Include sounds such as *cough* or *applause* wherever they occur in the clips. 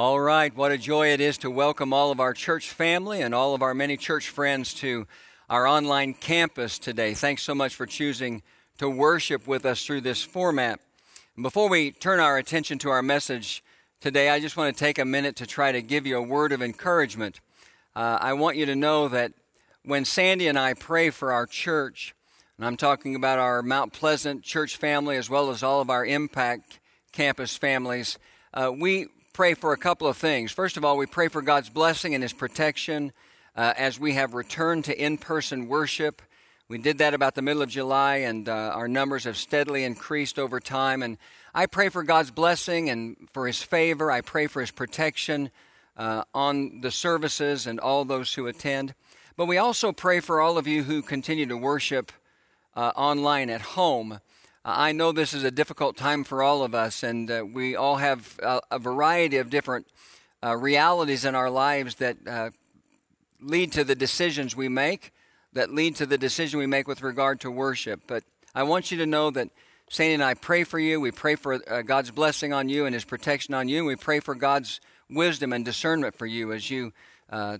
All right, what a joy it is to welcome all of our church family and all of our many church friends to our online campus today. Thanks so much for choosing to worship with us through this format. Before we turn our attention to our message today, I just want to take a minute to try to give you a word of encouragement. Uh, I want you to know that when Sandy and I pray for our church, and I'm talking about our Mount Pleasant church family as well as all of our Impact campus families, uh, we pray for a couple of things. First of all, we pray for God's blessing and His protection uh, as we have returned to in person worship. We did that about the middle of July, and uh, our numbers have steadily increased over time. And I pray for God's blessing and for His favor. I pray for His protection uh, on the services and all those who attend. But we also pray for all of you who continue to worship uh, online at home. I know this is a difficult time for all of us, and uh, we all have a, a variety of different uh, realities in our lives that uh, lead to the decisions we make, that lead to the decision we make with regard to worship. But I want you to know that Sandy and I pray for you. We pray for uh, God's blessing on you and His protection on you. We pray for God's wisdom and discernment for you as you uh,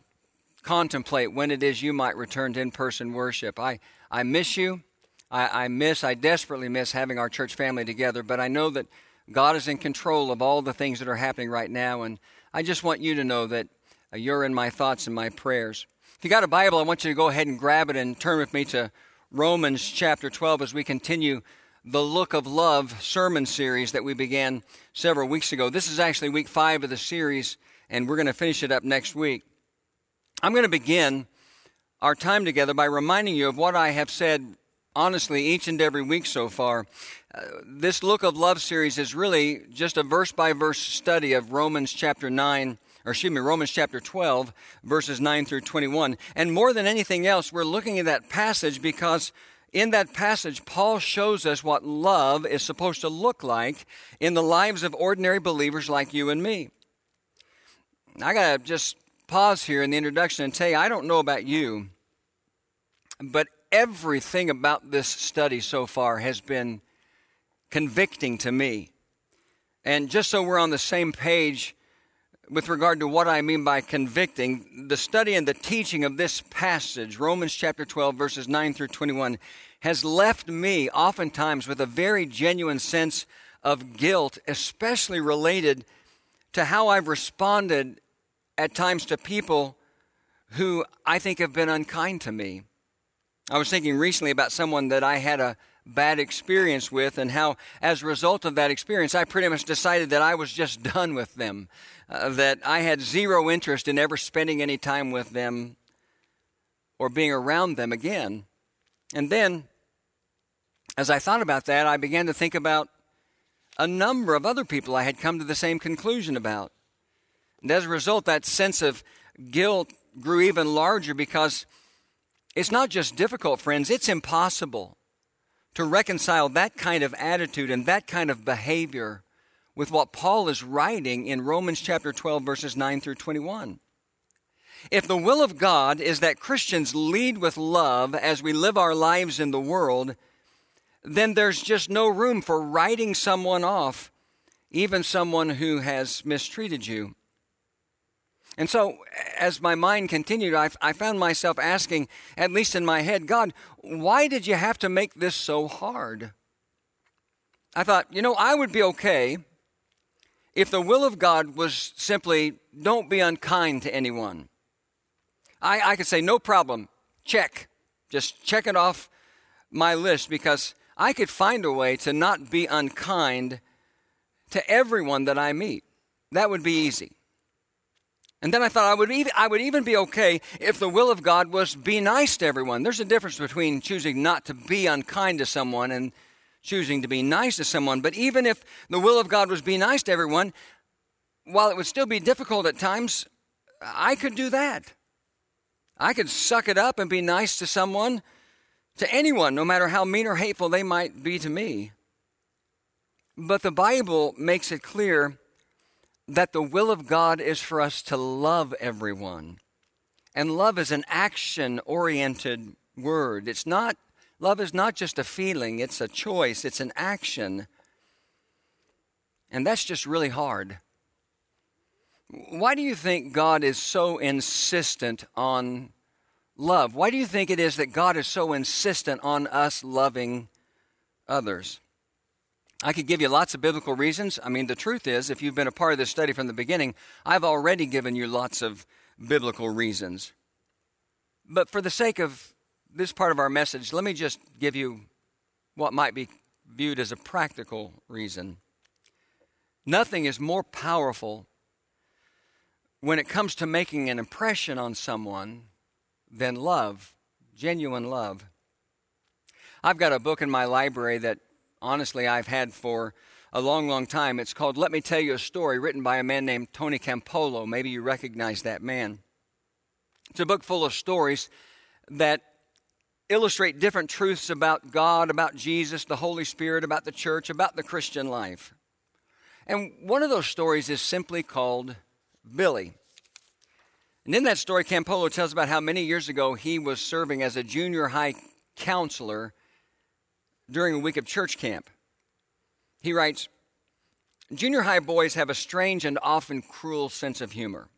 contemplate when it is you might return to in person worship. I, I miss you. I, I miss, I desperately miss having our church family together, but I know that God is in control of all the things that are happening right now, and I just want you to know that uh, you're in my thoughts and my prayers. If you got a Bible, I want you to go ahead and grab it and turn with me to Romans chapter 12 as we continue the Look of Love sermon series that we began several weeks ago. This is actually week five of the series, and we're going to finish it up next week. I'm going to begin our time together by reminding you of what I have said honestly each and every week so far. Uh, this Look of Love series is really just a verse by verse study of Romans chapter 9, or excuse me, Romans chapter 12, verses 9 through 21. And more than anything else, we're looking at that passage because in that passage, Paul shows us what love is supposed to look like in the lives of ordinary believers like you and me. I got to just pause here in the introduction and tell you, I don't know about you, but everything about this study so far has been convicting to me. And just so we're on the same page with regard to what I mean by convicting, the study and the teaching of this passage, Romans chapter 12, verses 9 through 21, has left me oftentimes with a very genuine sense of guilt, especially related to how I've responded at times to people who I think have been unkind to me. I was thinking recently about someone that I had a bad experience with, and how, as a result of that experience, I pretty much decided that I was just *laughs* done with them, uh, that I had zero interest in ever spending any time with them or being around them again. And then, as I thought about that, I began to think about a number of other people I had come to the same conclusion about. And as a result, that sense of guilt grew even larger because it's not just difficult, friends, it's impossible to reconcile that kind of attitude and that kind of behavior with what Paul is writing in Romans chapter 12, verses 9 through 21. If the will of God is that Christians lead with love as we live our lives in the world, then there's just no room for writing someone off, even someone who has mistreated you. And so, as my mind continued, I, I, found myself asking, at least in my head, God, why did you have to make this so hard? I thought, you know, I would be okay if the will of God was simply don't be unkind to anyone. I, I could say, no problem, check. Just check it off my list because I could find a way to not be unkind to everyone that I meet. That would be easy. And then I thought I would, even, I would even be okay if the will of God was be nice to everyone. There's a difference between choosing not to be unkind to someone and choosing to be nice to someone. But even if the will of God was be nice to everyone, while it would still be difficult at times, I could do that. I could suck it up and be nice to someone, to anyone, no matter how mean or hateful they might be to me. But the Bible makes it clear that the will of God is for us to love everyone. And love is an action oriented word. It's not, love is not just a feeling, it's a choice, it's an action. And that's just really hard. Why do you think God is so insistent on love? Why do you think it is that God is so insistent on us loving others? I could give you lots of biblical reasons. I mean, the truth is, if you've been a part of this study from the beginning, I've already given you lots of biblical reasons. But for the sake of this part of our message, let me just give you what might be viewed as a practical reason. Nothing is more powerful when it comes to making an impression on someone than love, genuine love. I've got a book in my library that honestly I've had for a long, long time. It's called Let Me Tell You a Story, written by a man named Tony Campolo. Maybe you recognize that man. It's a book full of stories that illustrate different truths about God, about Jesus, the Holy Spirit, about the church, about the Christian life. And one of those stories is simply called Billy. And in that story, Campolo tells about how many years ago he was serving as a junior high counselor during a week of church camp. He writes Junior high boys have a strange and often cruel sense of humor.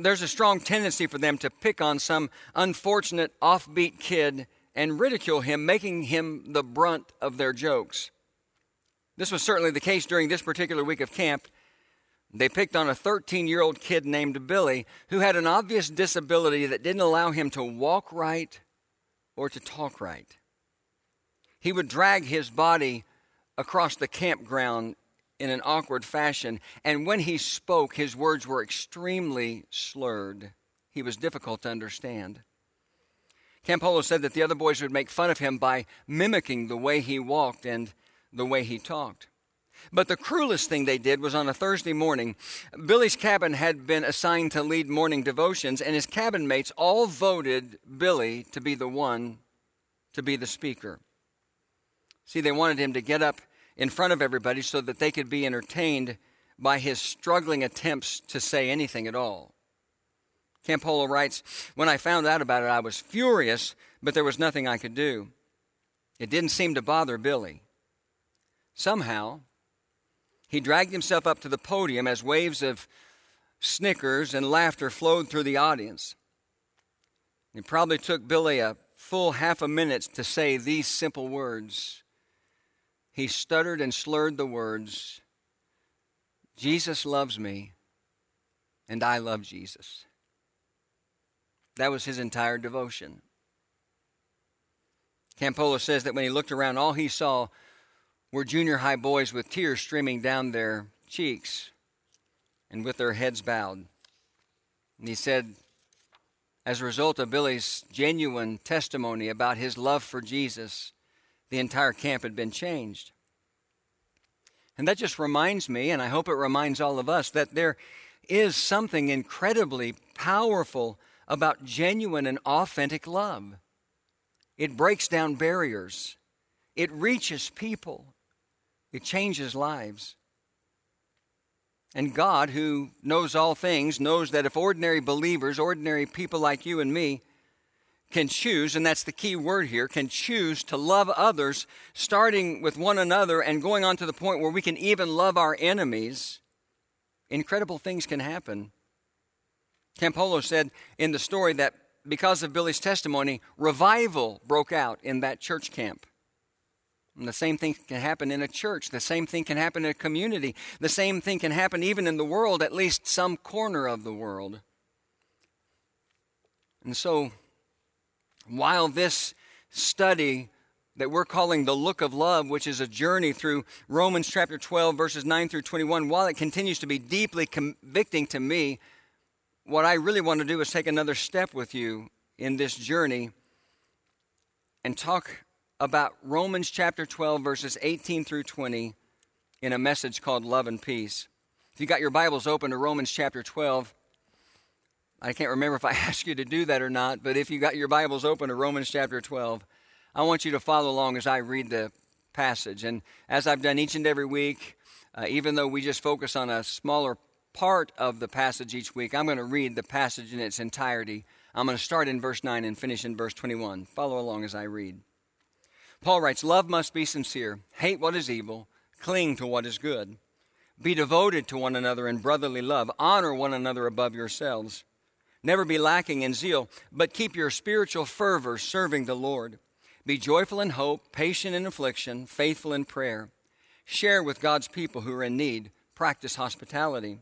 There's a strong tendency for them to pick on some unfortunate, offbeat kid and ridicule him, making him the brunt of their jokes. This was certainly the case during this particular week of camp. They picked on a 13 year old kid named Billy who had an obvious disability that didn't allow him to walk right or to talk right. He would drag his body across the campground in an awkward fashion, and when he spoke, his words were extremely slurred. He was difficult to understand. Campolo said that the other boys would make fun of him by mimicking the way he walked and the way he talked. But the cruelest thing they did was on a Thursday morning. Billy's cabin had been assigned to lead morning devotions, and his cabin mates all voted Billy to be the one to be the speaker. See, they wanted him to get up in front of everybody so that they could be entertained by his struggling attempts to say anything at all. Campolo writes When I found out about it, I was furious, but there was nothing I could do. It didn't seem to bother Billy. Somehow, he dragged himself up to the podium as waves of snickers and laughter flowed through the audience. It probably took Billy a full half a minute to say these simple words he stuttered and slurred the words Jesus loves me, and I love Jesus. That was his entire devotion. Campolo says that when he looked around, all he saw were junior high boys with tears streaming down their cheeks and with their heads bowed. And he said, as a result of Billy's genuine testimony about his love for Jesus, the entire camp had been changed. And that just reminds me, and I hope it reminds all of us, that there is something incredibly powerful about genuine and authentic love. It breaks down barriers, it reaches people, it changes lives. And God, who knows all things, knows that if ordinary believers, ordinary people like you and me, can choose, and that's the key word here, can choose to love others, starting with one another and going on to the point where we can even love our enemies, incredible things can happen. Campolo said in the story that because of Billy's testimony, revival broke out in that church camp. And the same thing can happen in a church. The same thing can happen in a community. The same thing can happen even in the world, at least some corner of the world. And so, while this study that we're calling the look of love, which is a journey through Romans chapter 12, verses 9 through 21, while it continues to be deeply convicting to me, what I really want to do is take another step with you in this journey and talk about Romans chapter 12, verses 18 through 20 in a message called Love and Peace. If you got your Bibles open to Romans chapter 12, I can't remember if I *laughs* asked you to do that or not, but if you got your Bibles open to Romans chapter 12, I want you to follow along as I read the passage. And as I've done each and every week, uh, even though we just focus on a smaller part of the passage each week, I'm going to read the passage in its entirety. I'm going to start in verse 9 and finish in verse 21. Follow along as I read. Paul writes Love must be sincere, hate what is evil, cling to what is good. Be devoted to one another in brotherly love. Honor one another above yourselves. Never be lacking in zeal, but keep your spiritual fervor serving the Lord. Be joyful in hope, patient in affliction, faithful in prayer. Share with God's people who are in need. Practice hospitality.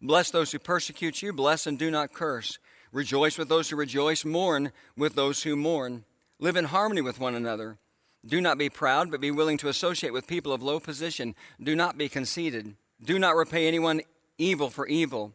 Bless those who persecute you. Bless and do not curse. Rejoice with those who rejoice. Mourn with those who mourn. Live in harmony with one another. Do not be proud, but be willing to associate with people of low position. Do not be conceited. Do not repay anyone evil for evil.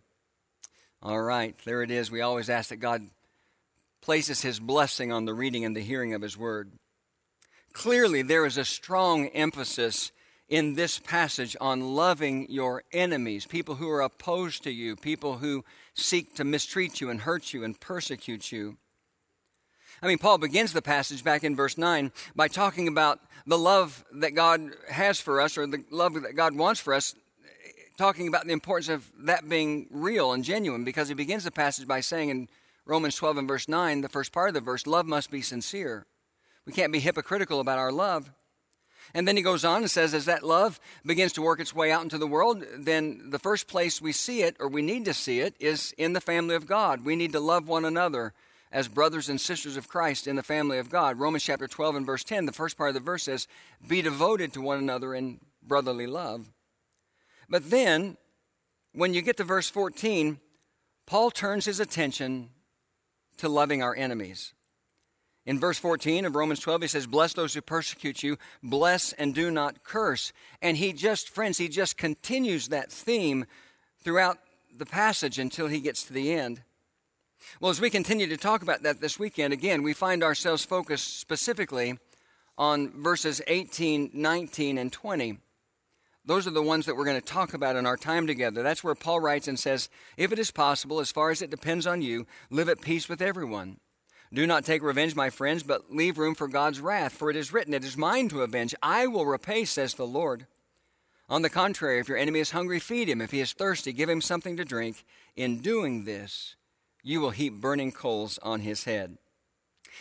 All right, there it is. We always ask that God places his blessing on the reading and the hearing of his word. Clearly, there is a strong emphasis in this passage on loving your enemies, people who are opposed to you, people who seek to mistreat you and hurt you and persecute you. I mean, Paul begins the passage back in verse 9 by talking about the love that God has for us or the love that God wants for us, talking about the importance of that being real and genuine because he begins the passage by saying in Romans 12 and verse 9, the first part of the verse, love must be sincere. We can't be hypocritical about our love. And then he goes on and says, as that love begins to work its way out into the world, then the first place we see it, or we need to see it, is in the family of God. We need to love one another as brothers and sisters of Christ in the family of God. Romans chapter 12 and verse 10, the first part of the verse says, Be devoted to one another in brotherly love. But then, when you get to verse 14, Paul turns his attention to loving our enemies. In verse 14 of Romans 12, he says, Bless those who persecute you, bless and do not curse. And he just, friends, he just continues that theme throughout the passage until he gets to the end. Well, as we continue to talk about that this weekend, again, we find ourselves focused specifically on verses 18, 19, and 20. Those are the ones that we're going to talk about in our time together. That's where Paul writes and says, If it is possible, as far as it depends on you, live at peace with everyone. Do not take revenge, my friends, but leave room for God's wrath, for it is written, It is mine to avenge. I will repay, says the Lord. On the contrary, if your enemy is hungry, feed him. If he is thirsty, give him something to drink. In doing this, you will heap burning coals on his head.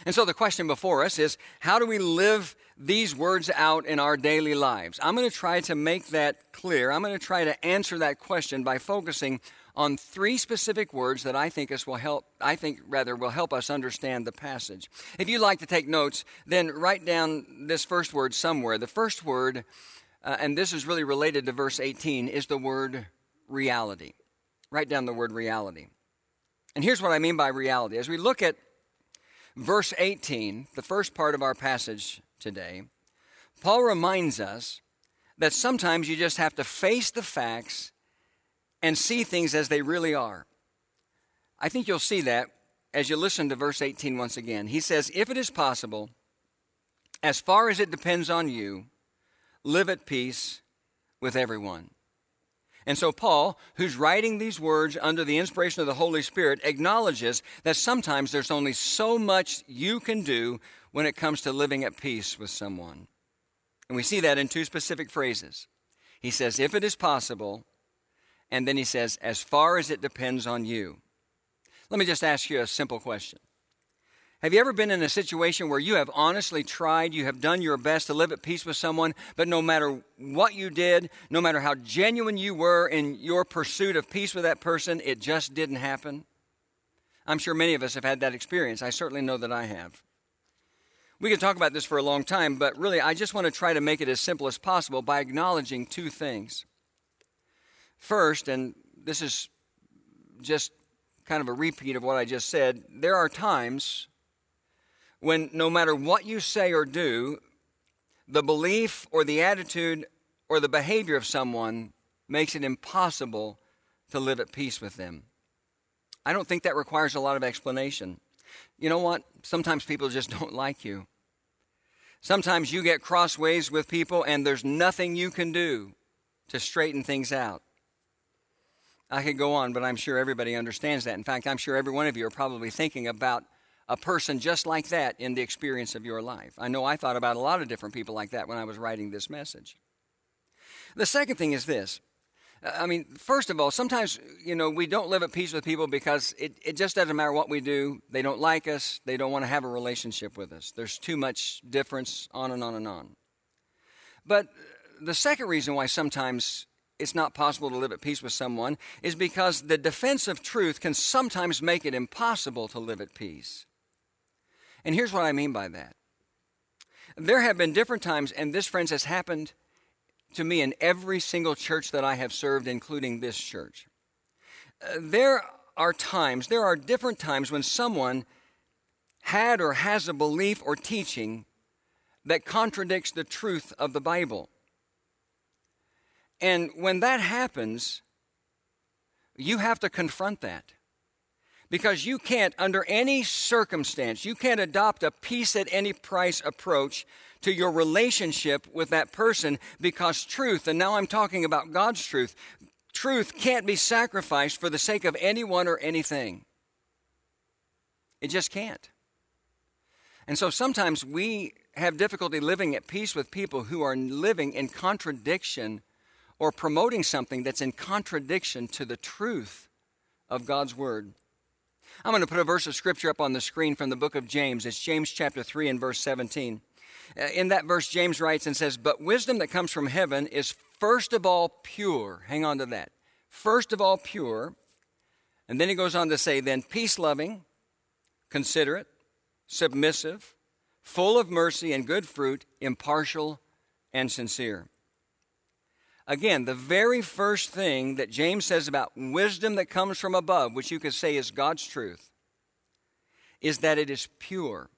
And so the question before us is how do we live these words out in our daily lives? I'm going to try to make that clear. I'm going to try to answer that question by focusing on three specific words that I think us will help I think rather will help us understand the passage. If you'd like to take notes, then write down this first word somewhere. The first word uh, and this is really related to verse 18 is the word reality. Write down the word reality. And here's what I mean by reality. As we look at verse 18, the first part of our passage today, Paul reminds us that sometimes you just have to face the facts and see things as they really are. I think you'll see that as you listen to verse 18 once again. He says, If it is possible, as far as it depends on you, live at peace with everyone. And so, Paul, who's writing these words under the inspiration of the Holy Spirit, acknowledges that sometimes there's only so much you can do when it comes to living at peace with someone. And we see that in two specific phrases. He says, if it is possible, and then he says, as far as it depends on you. Let me just ask you a simple question have you ever been in a situation where you have honestly tried, you have done your best to live at peace with someone, but no matter what you did, no matter how genuine you were in your pursuit of peace with that person, it just didn't happen? I'm sure many of us have had that experience. I certainly know that I have. We could talk about this for a long time, but really, I just want to try to make it as simple as possible by acknowledging two things. First, and this is just kind of a repeat of what I just said, there are times when no matter what you say or do, the belief or the attitude or the behavior of someone makes it impossible to live at peace with them. I don't think that requires a lot of explanation. You know what? Sometimes people just *laughs* don't like you. Sometimes you get crossways with people and there's nothing you can do to straighten things out. I could go on, but I'm sure everybody understands that. In fact, I'm sure every one of you are probably thinking about a person just like that in the experience of your life. I know I thought about a lot of different people like that when I was writing this message. The second thing is this. I mean, first of all, sometimes, you know, we don't live at peace with people because it, it just doesn't matter what we do. They don't like us. They don't want to have a relationship with us. There's too much difference, on and on and on. But the second reason why sometimes it's not possible to live at peace with someone is because the defense of truth can sometimes make it impossible to live at peace. And here's what I mean by that. There have been different times, and this, friends, has happened to me in every single church that I have served, including this church. Uh, there are times, there are different times when someone had or has a belief or teaching that contradicts the truth of the Bible. And when that happens, you have to confront that. Because you can't, under any circumstance, you can't adopt a peace at any price approach to your relationship with that person because truth, and now I'm talking about God's truth, truth can't be sacrificed for the sake of anyone or anything. It just can't. And so sometimes we have difficulty living at peace with people who are living in contradiction or promoting something that's in contradiction to the truth of God's Word. I'm going to put a verse of scripture up on the screen from the book of James. It's James chapter 3 and verse 17. Uh, in that verse, James writes and says, But wisdom that comes from heaven is first of all pure. Hang on to that. First of all pure. And then he goes on to say, Then peace loving, considerate, submissive, full of mercy and good fruit, impartial and sincere. Again, the very first thing that James says about wisdom that comes from above, which you could say is God's truth, is that it is pure.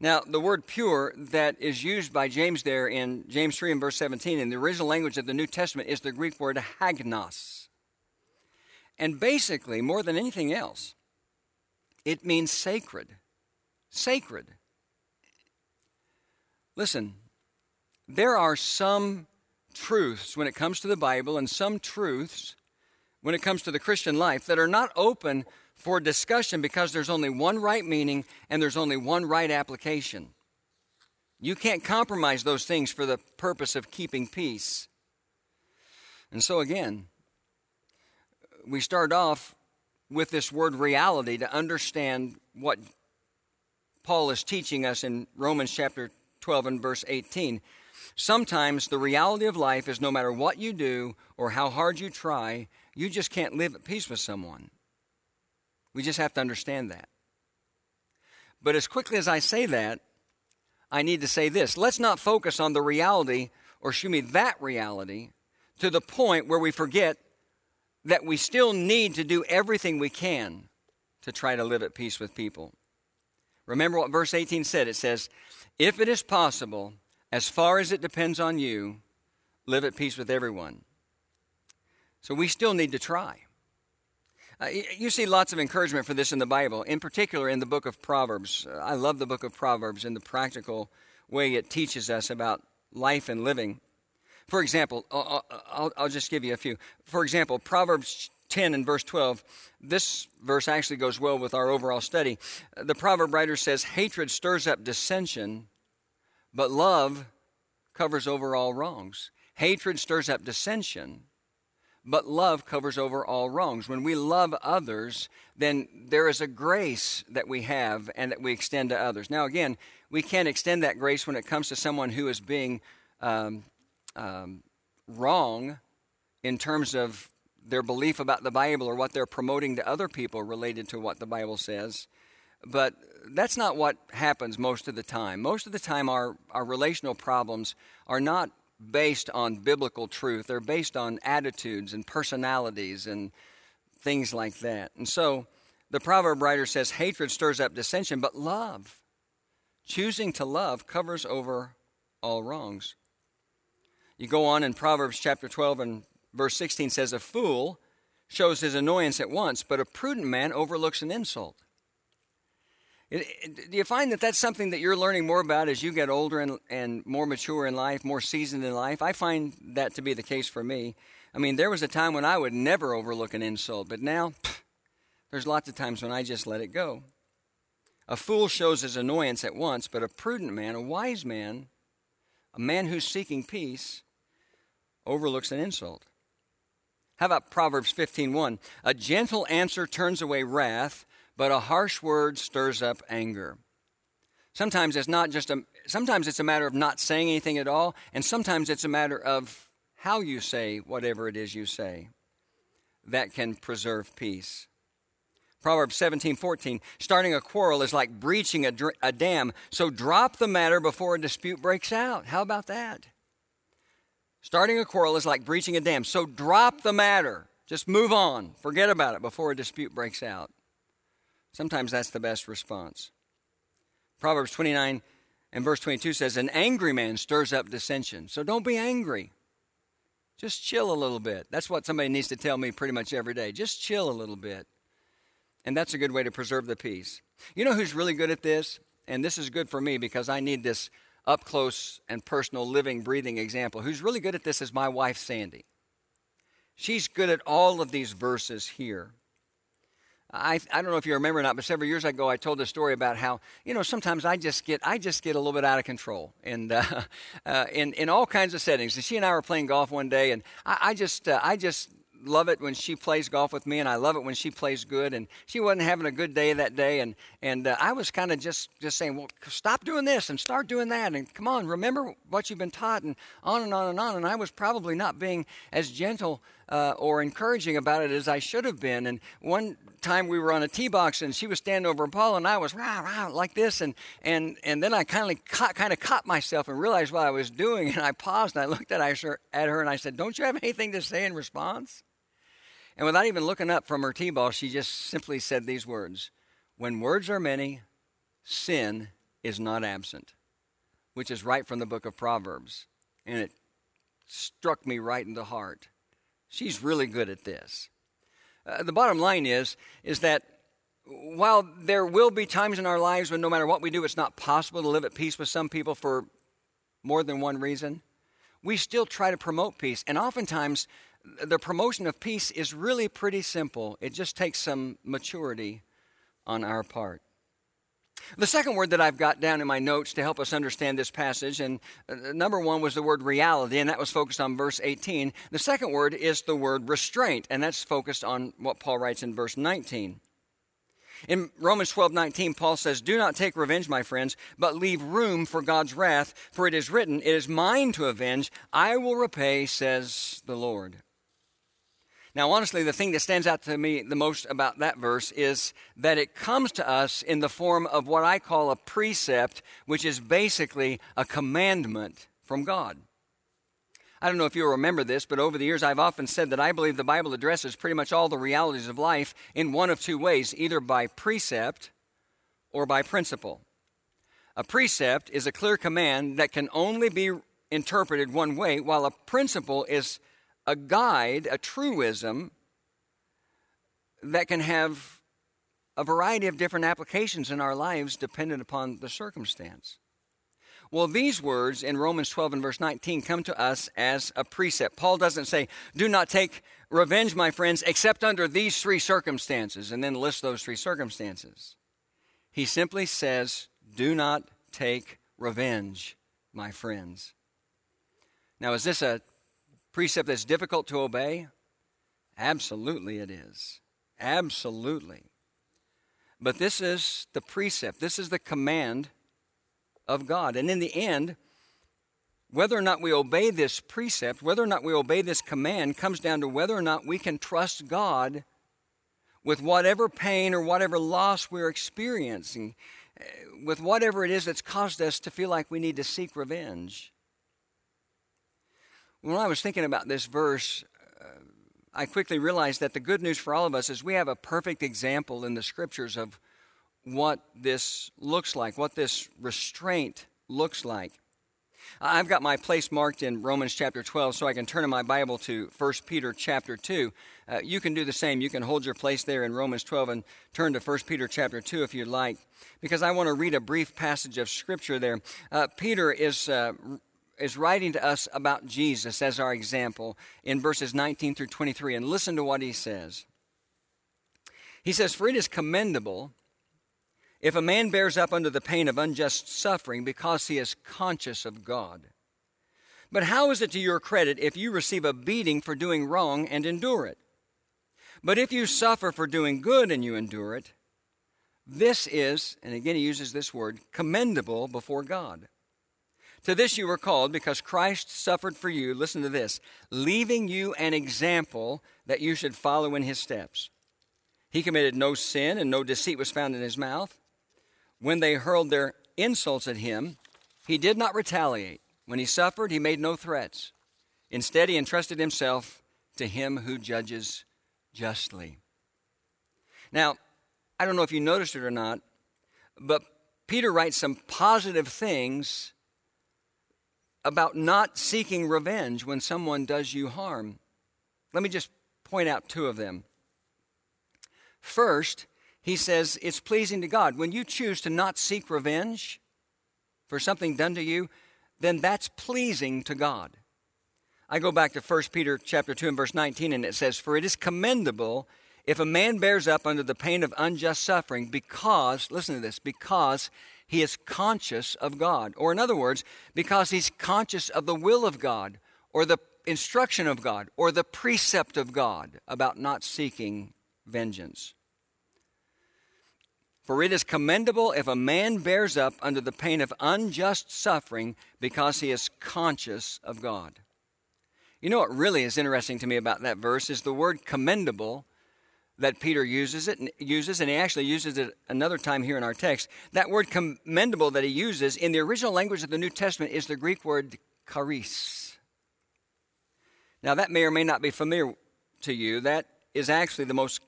Now, the word pure that is used by James there in James 3 and verse 17 in the original language of the New Testament is the Greek word hagnos. And basically, more than anything else, it means sacred. Sacred. Listen, there are some truths when it comes to the Bible and some truths when it comes to the Christian life that are not open for discussion because there's only one right meaning and there's only one right application. You can't compromise those things for the purpose of keeping peace. And so, again, we start off with this word reality to understand what Paul is teaching us in Romans chapter 12 and verse 18. Sometimes the reality of life is no matter what you do or how hard you try, you just can't live at peace with someone. We just have to understand that. But as quickly as I say that, I need to say this. Let's not focus on the reality, or show me that reality, to the point where we forget that we still need to do everything we can to try to live at peace with people. Remember what verse 18 said it says, If it is possible, as far as it depends on you, live at peace with everyone. So we still need to try. Uh, you see lots of encouragement for this in the Bible, in particular in the book of Proverbs. Uh, I love the book of Proverbs in the practical way it teaches us about life and living. For example, I'll, I'll, I'll just give you a few. For example, Proverbs 10 and verse 12, this verse actually goes well with our overall study. The proverb writer says, Hatred stirs up dissension, but love covers over all wrongs. Hatred stirs up dissension, but love covers over all wrongs. When we love others, then there is a grace that we have and that we extend to others. Now, again, we can't extend that grace when it comes to someone who is being um, um, wrong in terms of their belief about the Bible or what they're promoting to other people related to what the Bible says. But that's not what happens most of the time. Most of the time, our, our relational problems are not based on biblical truth, they're based on attitudes and personalities and things like that. And so the proverb writer says hatred stirs up dissension, but love, choosing to love, covers over all wrongs. You go on in Proverbs chapter 12 and verse 16 says, A fool shows his annoyance at once, but a prudent man overlooks an insult. Do you find that that's something that you're learning more about as you get older and, and more mature in life, more seasoned in life? I find that to be the case for me. I mean, there was a time when I would never overlook an insult, but now pff, there's lots of times when I just let it go. A fool shows his annoyance at once, but a prudent man, a wise man, a man who's seeking peace, overlooks an insult. How about Proverbs 15:1? A gentle answer turns away wrath, but a harsh word stirs up anger. Sometimes it's not just a sometimes it's a matter of not saying anything at all, and sometimes it's a matter of how you say whatever it is you say. That can preserve peace. Proverbs 17:14 starting a quarrel is like breaching a, a dam, so drop the matter before a dispute breaks out. How about that? Starting a quarrel is like breaching a dam. So drop the matter. Just move on. Forget about it before a dispute breaks out. Sometimes that's the best response. Proverbs 29 and verse 22 says, An angry man stirs up dissension. So don't be angry. Just chill a little bit. That's what somebody needs to tell me pretty much every day. Just chill a little bit. And that's a good way to preserve the peace. You know who's really good at this? And this is good for me because I need this up close and personal living, breathing example. Who's really good at this is my wife, Sandy. She's good at all of these verses here. I, I don't know if you remember or not, but several years ago I told a story about how you know sometimes I just get I just get a little bit out of control and *laughs* uh, uh, in in all kinds of settings. And she and I were playing golf one day, and I, I just uh, I just love it when she plays golf with me, and I love it when she plays good. And she wasn't having a good day that day, and and uh, I was kind of just just saying, well, stop doing this and start doing that, and come on, remember what you've been taught, and on and on and on. And I was probably not being as gentle uh, or encouraging about it as I should have been. And one time we were on a tee box, and she was standing over Paul, and I was rah, rah, like this, and and and then I kind of caught, kind of caught myself and realized what I was doing, and I paused and I looked at her, at her and I said, "Don't you have anything to say in response?" And without even looking up from her tee ball, she just simply said these words When words are many, sin is not absent, which is right from the book of Proverbs. And it struck me right in the heart. She's really good at this. Uh, the bottom line is, is that while there will be times in our lives when no matter what we do, it's not possible to live at peace with some people for more than one reason, we still try to promote peace. And oftentimes, the promotion of peace is really pretty simple. It just takes some maturity on our part. The second word that I've got down in my notes to help us understand this passage, and uh, number one was the word reality, and that was focused on verse 18. The second word is the word restraint, and that's focused on what Paul writes in verse 19. In Romans 12 19, Paul says, Do not take revenge, my friends, but leave room for God's wrath, for it is written, It is mine to avenge, I will repay, says the Lord. Now, honestly, the thing that stands out to me the most about that verse is that it comes to us in the form of what I call a precept, which is basically a commandment from God. I don't know if you'll remember this, but over the years I've often said that I believe the Bible addresses pretty much all the realities of life in one of two ways either by precept or by principle. A precept is a clear command that can only be interpreted one way, while a principle is a guide, a truism that can have a variety of different applications in our lives dependent upon the circumstance. Well, these words in Romans 12 and verse 19 come to us as a precept. Paul doesn't say, Do not take revenge, my friends, except under these three circumstances, and then list those three circumstances. He simply says, Do not take revenge, my friends. Now, is this a precept that's difficult to obey? Absolutely, it is. Absolutely. But this is the precept, this is the command of God. And in the end, whether or not we obey this precept, whether or not we obey this command, comes down to whether or not we can trust God with whatever pain or whatever loss we're experiencing, eh, with whatever it is that's caused us to feel like we need to seek revenge when I was thinking about this verse, uh, I quickly realized that the good news for all of us is we have a perfect example in the scriptures of what this looks like, what this restraint looks like. I've got my place marked in Romans chapter 12, so I can turn in my Bible to 1 Peter chapter 2. Uh, you can do the same. You can hold your place there in Romans 12 and turn to 1 Peter chapter 2 if you'd like, because I want to read a brief passage of Scripture there. Uh, Peter is uh, is writing to us about Jesus as our example in verses 19 through 23. And listen to what he says. He says, For it is commendable if a man bears up under the pain of unjust suffering because he is conscious of God. But how is it to your credit if you receive a beating for doing wrong and endure it? But if you suffer for doing good and you endure it, this is, and again he uses this word, commendable before God. To this you were called because Christ suffered for you, listen to this, leaving you an example that you should follow in his steps. He committed no sin and no deceit was found in his mouth. When they hurled their insults at him, he did not retaliate. When he suffered, he made no threats. Instead, he entrusted himself to him who judges justly. Now, I don't know if you noticed it or not, but Peter writes some positive things about not seeking revenge when someone does you harm. Let me just point out two of them. First, he says it's pleasing to God. When you choose to not seek revenge for something done to you, then that's pleasing to God. I go back to 1 Peter chapter 2 and verse 19 and it says, "For it is commendable if a man bears up under the pain of unjust suffering because, listen to this, because he is conscious of God. Or, in other words, because he's conscious of the will of God, or the instruction of God, or the precept of God about not seeking vengeance. For it is commendable if a man bears up under the pain of unjust suffering because he is conscious of God. You know what really is interesting to me about that verse is the word commendable that Peter uses it uses, and he actually uses it another time here in our text. That word commendable that he uses in the original language of the New Testament is the Greek word charis. Now that may or may not be familiar to you. That is actually the most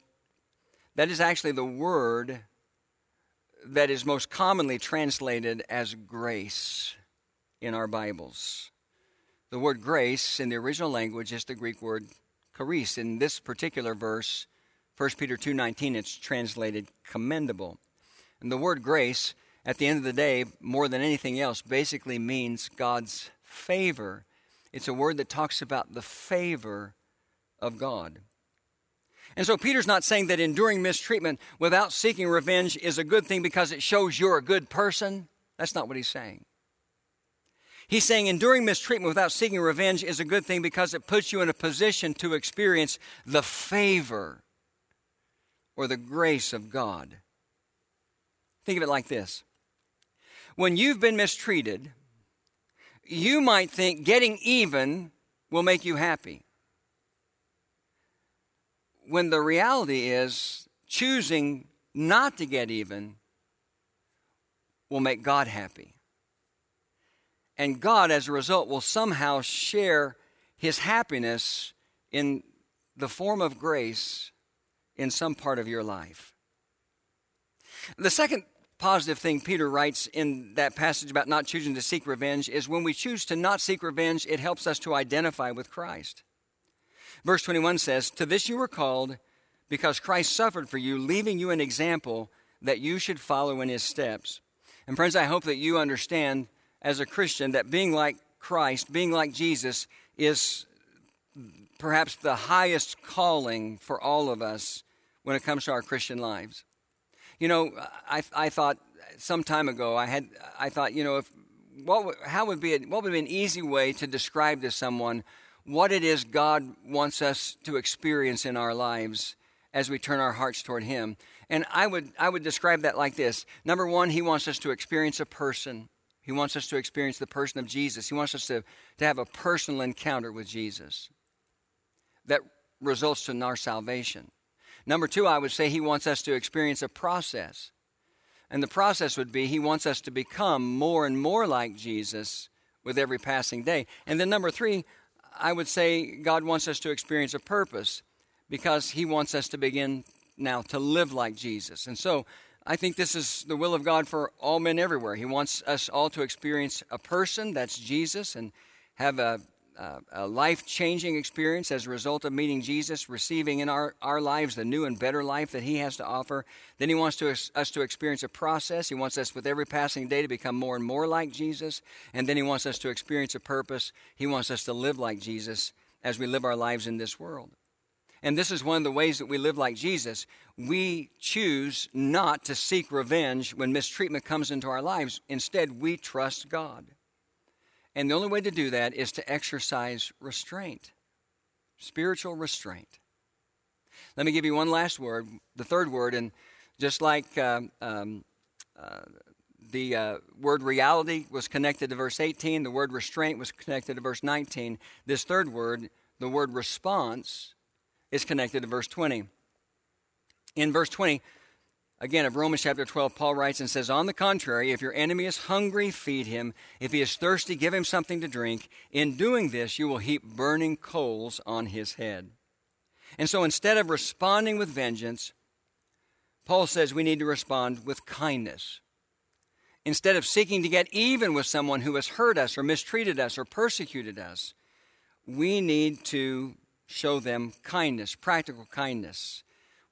that is actually the word that is most commonly translated as grace in our Bibles. The word grace in the original language is the Greek word charis. In this particular verse, 1 Peter 2:19 it's translated commendable. And the word grace at the end of the day more than anything else basically means God's favor. It's a word that talks about the favor of God. And so Peter's not saying that enduring mistreatment without seeking revenge is a good thing because it shows you're a good person. That's not what he's saying. He's saying enduring mistreatment without seeking revenge is a good thing because it puts you in a position to experience the favor or the grace of God. Think of it like this when you've been mistreated, you might think getting even will make you happy. When the reality is, choosing not to get even will make God happy. And God, as a result, will somehow share his happiness in the form of grace in some part of your life. The second positive thing Peter writes in that passage about not choosing to seek revenge is when we choose to not seek revenge, it helps us to identify with Christ. Verse 21 says, To this you were called, because Christ suffered for you, leaving you an example that you should follow in his steps. And friends, I hope that you understand as a Christian that being like Christ, being like Jesus, is perhaps the highest calling for all of us when it comes to our Christian lives. You know, I, I thought some time ago, I had, I thought, you know, if, what, how would be, what would be an easy way to describe to someone what it is God wants us to experience in our lives as we turn our hearts toward Him. And I would, I would describe that like this. Number one, He wants us to experience a person. He wants us to experience the person of Jesus. He wants us to, to have a personal encounter with Jesus that results in our salvation. Number two, I would say he wants us to experience a process. And the process would be he wants us to become more and more like Jesus with every passing day. And then number three, I would say God wants us to experience a purpose because he wants us to begin now to live like Jesus. And so I think this is the will of God for all men everywhere. He wants us all to experience a person, that's Jesus, and have a, uh, a life changing experience as a result of meeting Jesus, receiving in our, our lives the new and better life that He has to offer. Then He wants to, us to experience a process. He wants us with every passing day to become more and more like Jesus. And then He wants us to experience a purpose. He wants us to live like Jesus as we live our lives in this world. And this is one of the ways that we live like Jesus. We choose not to seek revenge when mistreatment comes into our lives. Instead, we trust God. And the only way to do that is to exercise restraint, spiritual restraint. Let me give you one last word, the third word, and just like uh, um, uh, the uh, word reality was connected to verse 18, the word restraint was connected to verse 19. This third word, the word response, is connected to verse 20. In verse 20, Again, of Romans chapter 12, Paul writes and says, On the contrary, if your enemy is hungry, feed him. If he is thirsty, give him something to drink. In doing this, you will heap burning coals on his head. And so instead of responding with vengeance, Paul says we need to respond with kindness. Instead of seeking to get even with someone who has hurt us or mistreated us or persecuted us, we need to show them kindness, practical kindness.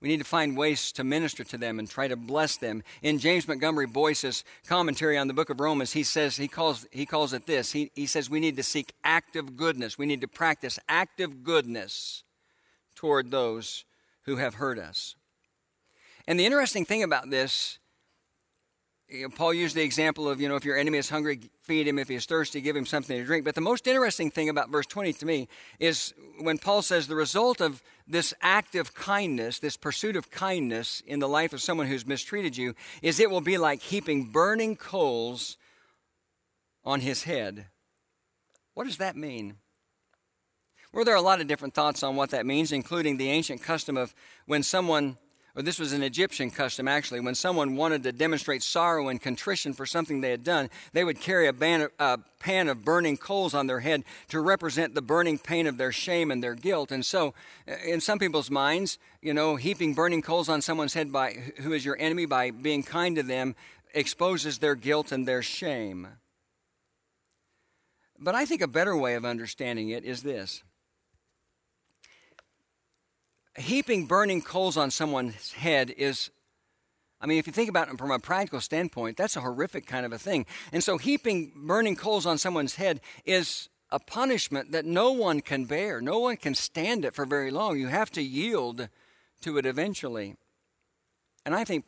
We need to find ways to minister to them and try to bless them. In James Montgomery Boice's commentary on the book of Romans, he says, he calls, he calls it this. He, he says we need to seek active goodness. We need to practice active goodness toward those who have hurt us. And the interesting thing about this you know, Paul used the example of, you know, if your enemy is hungry, feed him. If he is thirsty, give him something to drink. But the most interesting thing about verse 20 to me is when Paul says the result of this act of kindness, this pursuit of kindness in the life of someone who's mistreated you, is it will be like heaping burning coals on his head. What does that mean? Well, there are a lot of different thoughts on what that means, including the ancient custom of when someone or this was an Egyptian custom actually, when someone wanted to demonstrate sorrow and contrition for something they had done, they would carry a, a, pan of burning coals on their head to represent the burning pain of their shame and their guilt. And so, uh, in some people's minds, you know, heaping burning coals on someone's head by who is your enemy by being kind to them exposes their guilt and their shame. But I think a better way of understanding it is this heaping burning coals on someone's head is I mean, if you think about it from a practical standpoint, that's a horrific kind of a thing. And so, heaping burning coals on someone's head is a punishment that no one can bear. No one can stand it for very long. You have to yield to it eventually. And I think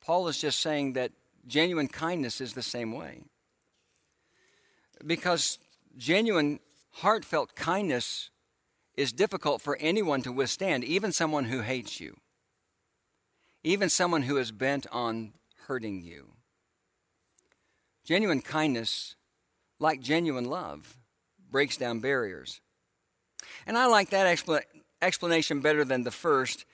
Paul is just saying that genuine kindness is the same way. Because genuine, heartfelt kindness is difficult for anyone to withstand, even someone who hates you, even someone who is bent on hurting you. Genuine kindness, like genuine love, breaks down barriers. And I like that expl- explanation better than the first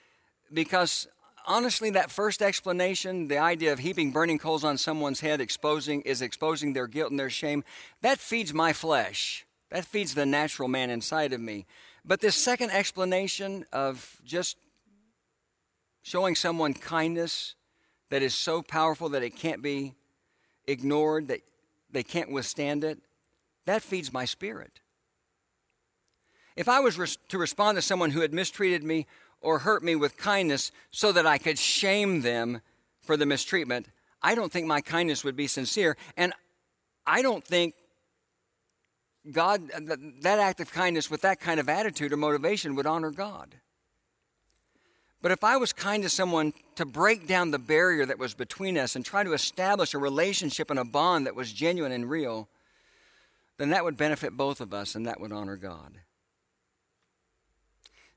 because honestly, that first explanation, the idea of heaping burning coals on someone's head, exposing is exposing their guilt and their shame, that feeds my flesh. That feeds the natural man inside of me. But this second explanation of just showing someone kindness that is so powerful that it can't be ignored, that they can't withstand it, that feeds my spirit. If I was res- to respond to someone who had mistreated me or hurt me with kindness so that I could shame them for the mistreatment, I don't think my kindness would be sincere. And I don't think God, that act of kindness with that kind of attitude or motivation would honor God. But if I was kind to someone to break down the barrier that was between us and try to establish a relationship and a bond that was genuine and real, then that would benefit both of us and that would honor God.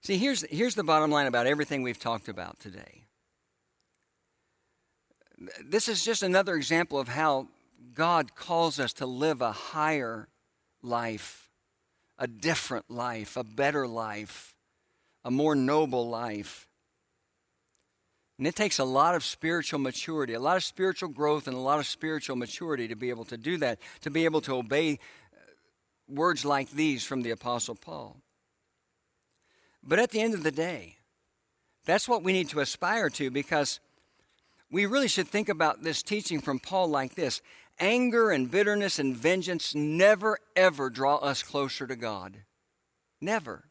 See, here's, here's the bottom line about everything we've talked about today. This is just another example of how God calls us to live a higher life, a different life, a better life, a more noble life. And it takes a lot of spiritual maturity, a lot of spiritual growth, and a lot of spiritual maturity to be able to do that, to be able to obey uh, words like these from the Apostle Paul. But at the end of the day, that's what we need to aspire to because we really should think about this teaching from Paul like this anger and bitterness and vengeance never, ever draw us closer to God. Never.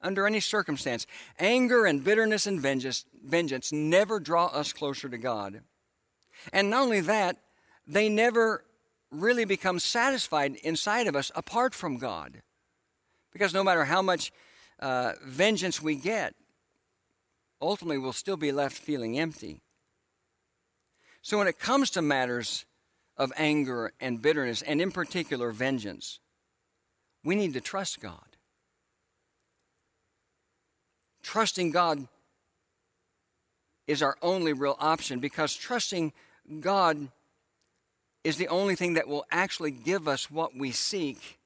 Under any circumstance. Anger and bitterness and vengeance, vengeance never draw us closer to God. And not only that, they never really become satisfied inside of us apart from God. Because no matter how much uh, vengeance we get, ultimately we'll still be left feeling empty. So when it comes to matters of anger and bitterness, and in particular vengeance, we need to trust God. Trusting God is our only real option because trusting God is the only thing that will actually give us what we seek,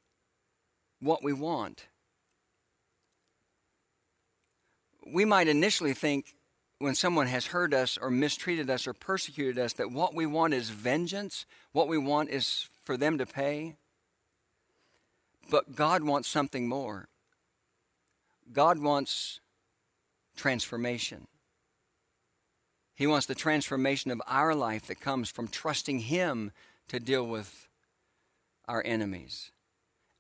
what we want. We might initially think when someone has hurt us or mistreated us or persecuted us that what we want is vengeance, what we want is for them to pay. But God wants something more. God wants transformation. He wants the transformation of our life that comes from trusting Him to deal with our enemies.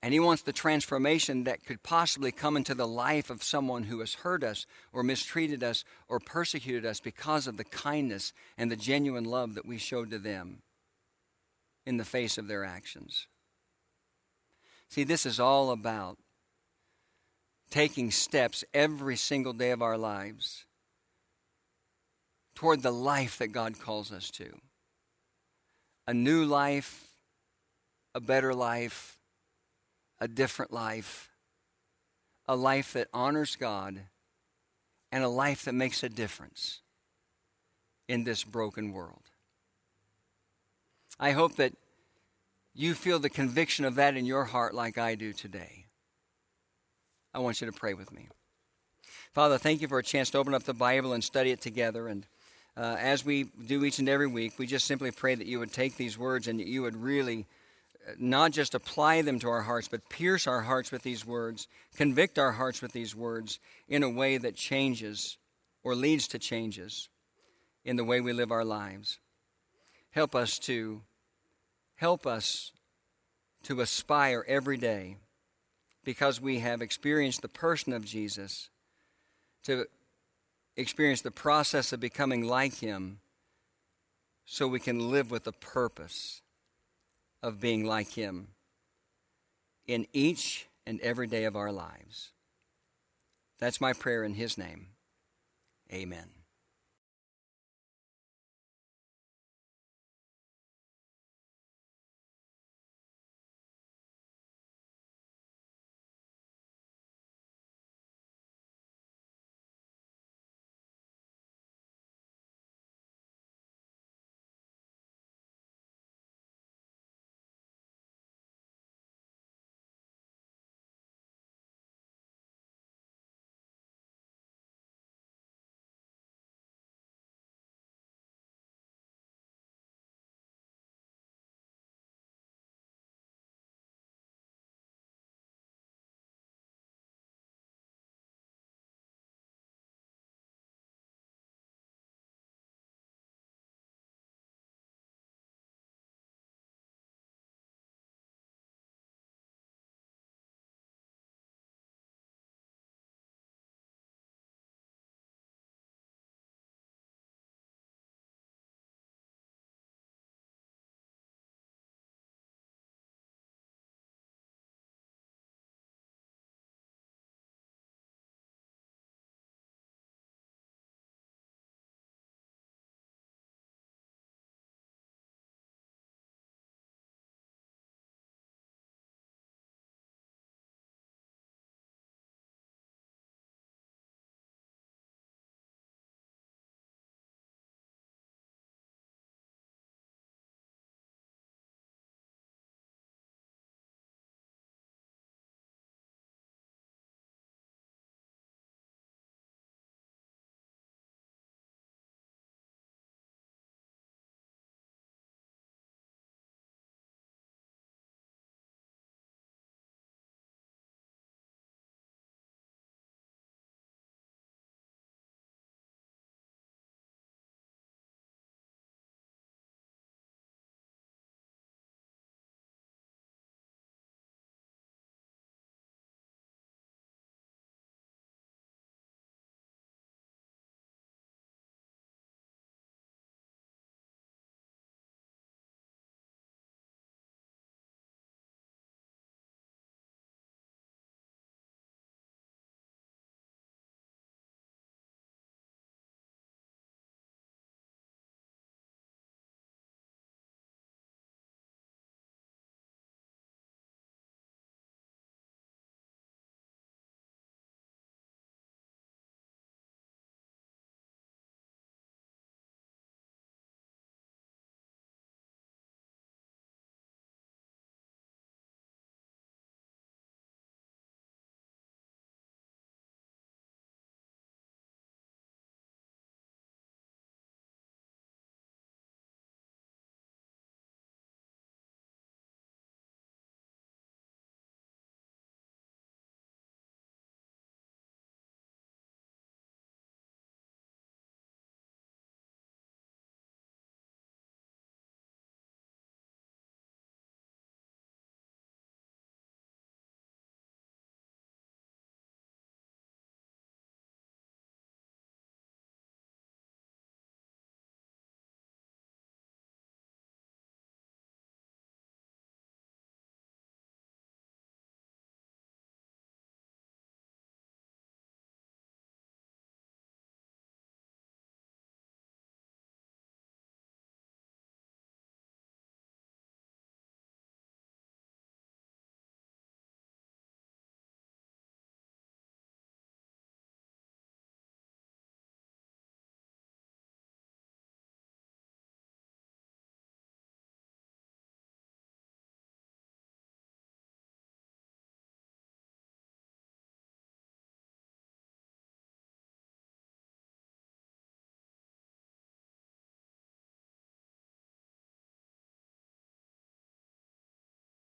And He wants the transformation that could possibly come into the life of someone who has hurt us or mistreated us or persecuted us because of the kindness and the genuine love that we showed to them in the face of their actions. See, this is all about taking steps every single day of our lives toward the life that God calls us to a new life, a better life, a different life, a life that honors God, and a life that makes a difference in this broken world. I hope that you feel the conviction of that in your heart like I do today. I want you to pray with me. Father, thank you for a chance to open up the Bible and study it together. And uh, as we do each and every week, we just simply pray that you would take these words and that you would really not just apply them to our hearts, but pierce our hearts with these words, convict our hearts with these words in a way that changes or leads to changes in the way we live our lives. Help us to help us to aspire every day because we have experienced the person of Jesus to experience the process of becoming like Him so we can live with a purpose of being like Him in each and every day of our lives. That's my prayer in His name. Amen.